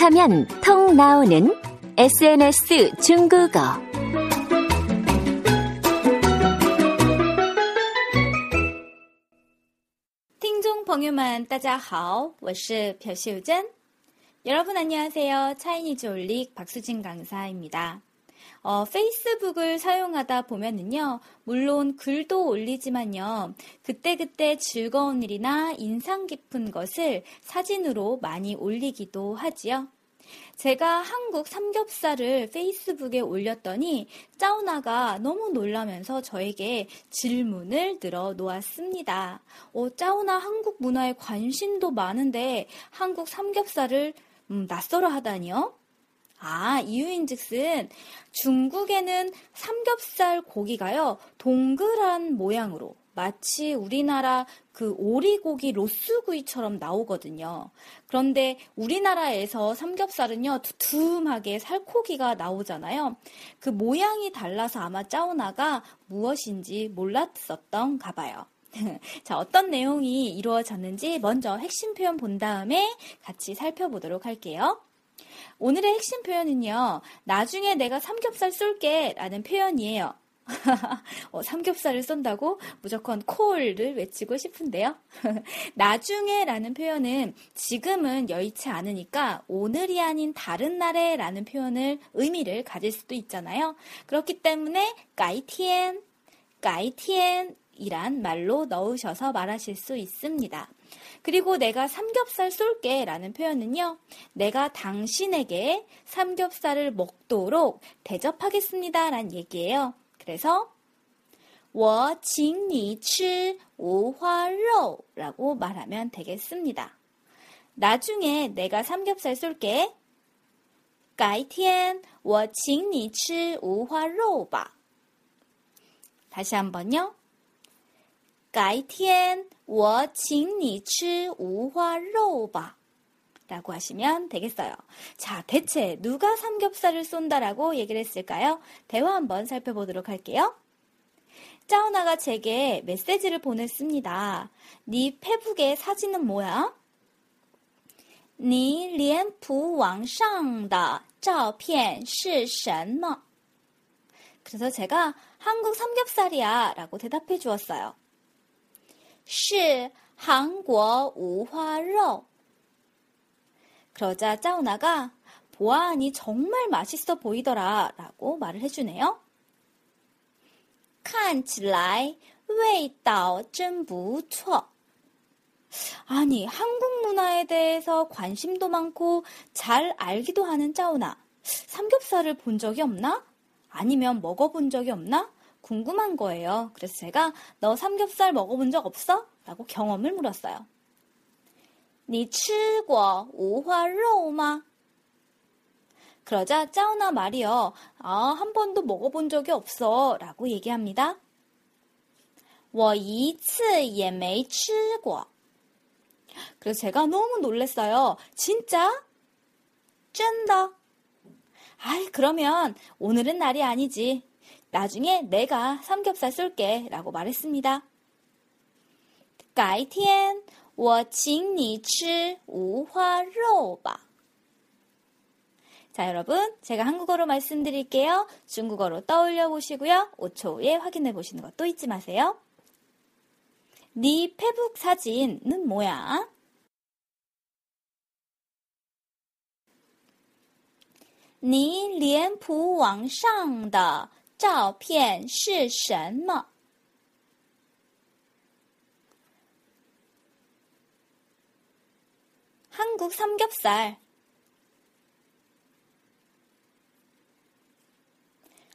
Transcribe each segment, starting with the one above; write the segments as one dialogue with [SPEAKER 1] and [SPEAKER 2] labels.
[SPEAKER 1] 톡하면 통 나오는 SNS 중국어.
[SPEAKER 2] 听众朋友们，大家好，我是朴秀珍。 여러분 안녕하세요. 차이니즈 올릭 박수진 강사입니다. 어, 페이스북을 사용하다 보면은요, 물론 글도 올리지만요, 그때그때 즐거운 일이나 인상 깊은 것을 사진으로 많이 올리기도 하지요. 제가 한국 삼겹살을 페이스북에 올렸더니 짜오나가 너무 놀라면서 저에게 질문을 늘어 놓았습니다. 어, 짜오나 한국 문화에 관심도 많은데 한국 삼겹살을 음, 낯설어 하다니요? 아, 이유인 즉슨 중국에는 삼겹살 고기가요, 동그란 모양으로 마치 우리나라 그 오리고기 로스구이처럼 나오거든요. 그런데 우리나라에서 삼겹살은요, 두툼하게 살코기가 나오잖아요. 그 모양이 달라서 아마 짜오나가 무엇인지 몰랐었던가 봐요. 자, 어떤 내용이 이루어졌는지 먼저 핵심 표현 본 다음에 같이 살펴보도록 할게요. 오늘의 핵심 표현은요, 나중에 내가 삼겹살 쏠게 라는 표현이에요. 어, 삼겹살을 쏜다고 무조건 콜을 외치고 싶은데요. 나중에 라는 표현은 지금은 여의치 않으니까 오늘이 아닌 다른 날에 라는 표현을 의미를 가질 수도 있잖아요. 그렇기 때문에 까이티엔, 까이티엔 이란 말로 넣으셔서 말하실 수 있습니다. 그리고 내가 삼겹살 쏠게 라는 표현은요, 내가 당신에게 삼겹살을 먹도록 대접하겠습니다 라는 얘기예요. 그래서 我请你吃无花肉 라고 말하면 되겠습니다. 나중에 내가 삼겹살 쏠게. 改天我请你吃无花肉吧. 다시 한번요. 改天我请你吃无花肉吧. 라고 하시면 되겠어요. 자, 대체 누가 삼겹살을 쏜다라고 얘기를 했을까요? 대화 한번 살펴보도록 할게요. 짜오나가 제게 메시지를 보냈습니다. 네 페북의 사진은 뭐야? 你脸谱网上的照片是什么? 그래서 제가 한국 삼겹살이야 라고 대답해 주었어요. 是韩国无花肉. 그러자 짜오나가 보아하니 정말 맛있어 보이더라 라고 말을 해주네요. 看起来味道真不错. 아니, 한국 문화에 대해서 관심도 많고 잘 알기도 하는 짜오나. 삼겹살을 본 적이 없나? 아니면 먹어본 적이 없나? 궁금한 거예요. 그래서 제가 너 삼겹살 먹어본 적 없어? 라고 경험을 물었어요. 你吃过无花肉吗? 그러자 짜오나 말이요. 아, 한 번도 먹어본 적이 없어. 라고 얘기합니다. 我一次也没吃过. 그래서 제가 너무 놀랐어요. 진짜? 쩐다. 아이, 그러면 오늘은 날이 아니지. 나중에 내가 삼겹살 쏠게. 라고 말했습니다. 改天 我请你吃无花肉吧. 자, 여러분, 제가 한국어로 말씀드릴게요. 중국어로 떠올려 보시고요. 5초 후에 확인해 보시는 것도 잊지 마세요. 네 페북 사진은 뭐야? 你脸谱网上的照片是什么？ 한국 삼겹살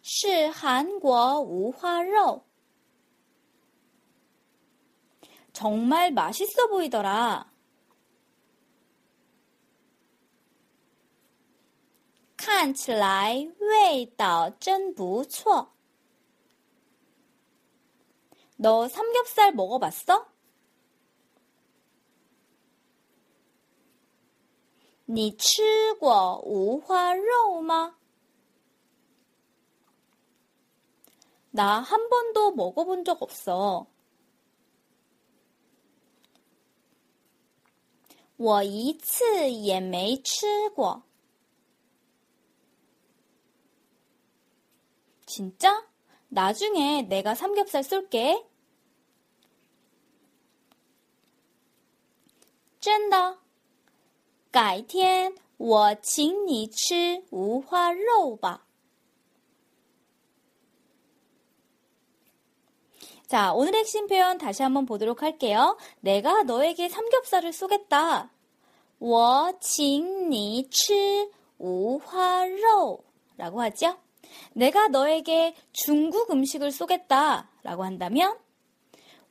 [SPEAKER 2] 是韩国无花肉 정말 맛있어 보이더라. 看起来味道真不错. 너 삼겹살 먹어봤어? 你吃过五花肉吗? 나 한 번도 먹어본 적 없어. 我一次也没吃过. 진짜? 나중에 내가 삼겹살 쏠게. 真的. 改天我请你吃五花肉吧. 자, 오늘의 핵심 표현 다시 한번 보도록 할게요. 내가 너에게 삼겹살을 쏘겠다. 我请你吃五花肉 라고 하죠. 내가 너에게 중국 음식을 쏘겠다 라고 한다면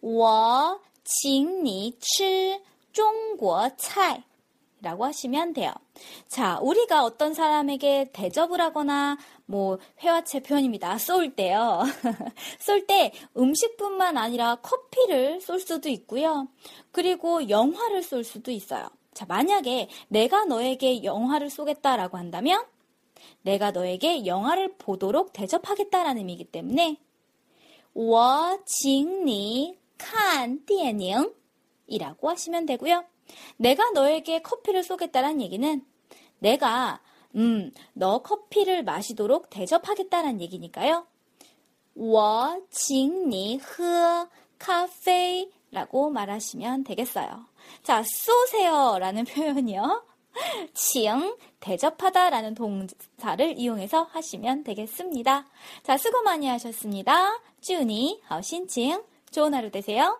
[SPEAKER 2] 我请你吃中国菜 라고 하시면 돼요. 자, 우리가 어떤 사람에게 대접을 하거나 뭐 회화체 표현입니다. 쏠 때요. 쏠 때 음식뿐만 아니라 커피를 쏠 수도 있고요. 그리고 영화를 쏠 수도 있어요. 자, 만약에 내가 너에게 영화를 쏘겠다라고 한다면 내가 너에게 영화를 보도록 대접하겠다라는 의미이기 때문에 我请你看电影 이라고 하시면 되고요. 내가 너에게 커피를 쏘겠다는 얘기는 내가 음, 너 커피를 마시도록 대접하겠다는 얘기니까요. 我请你喝咖啡 라고 말하시면 되겠어요. 자, 쏘세요 라는 표현이요. 请, 대접하다 라는 동사를 이용해서 하시면 되겠습니다. 자, 수고 많이 하셨습니다. 쭈니, 好心情, 좋은 하루 되세요.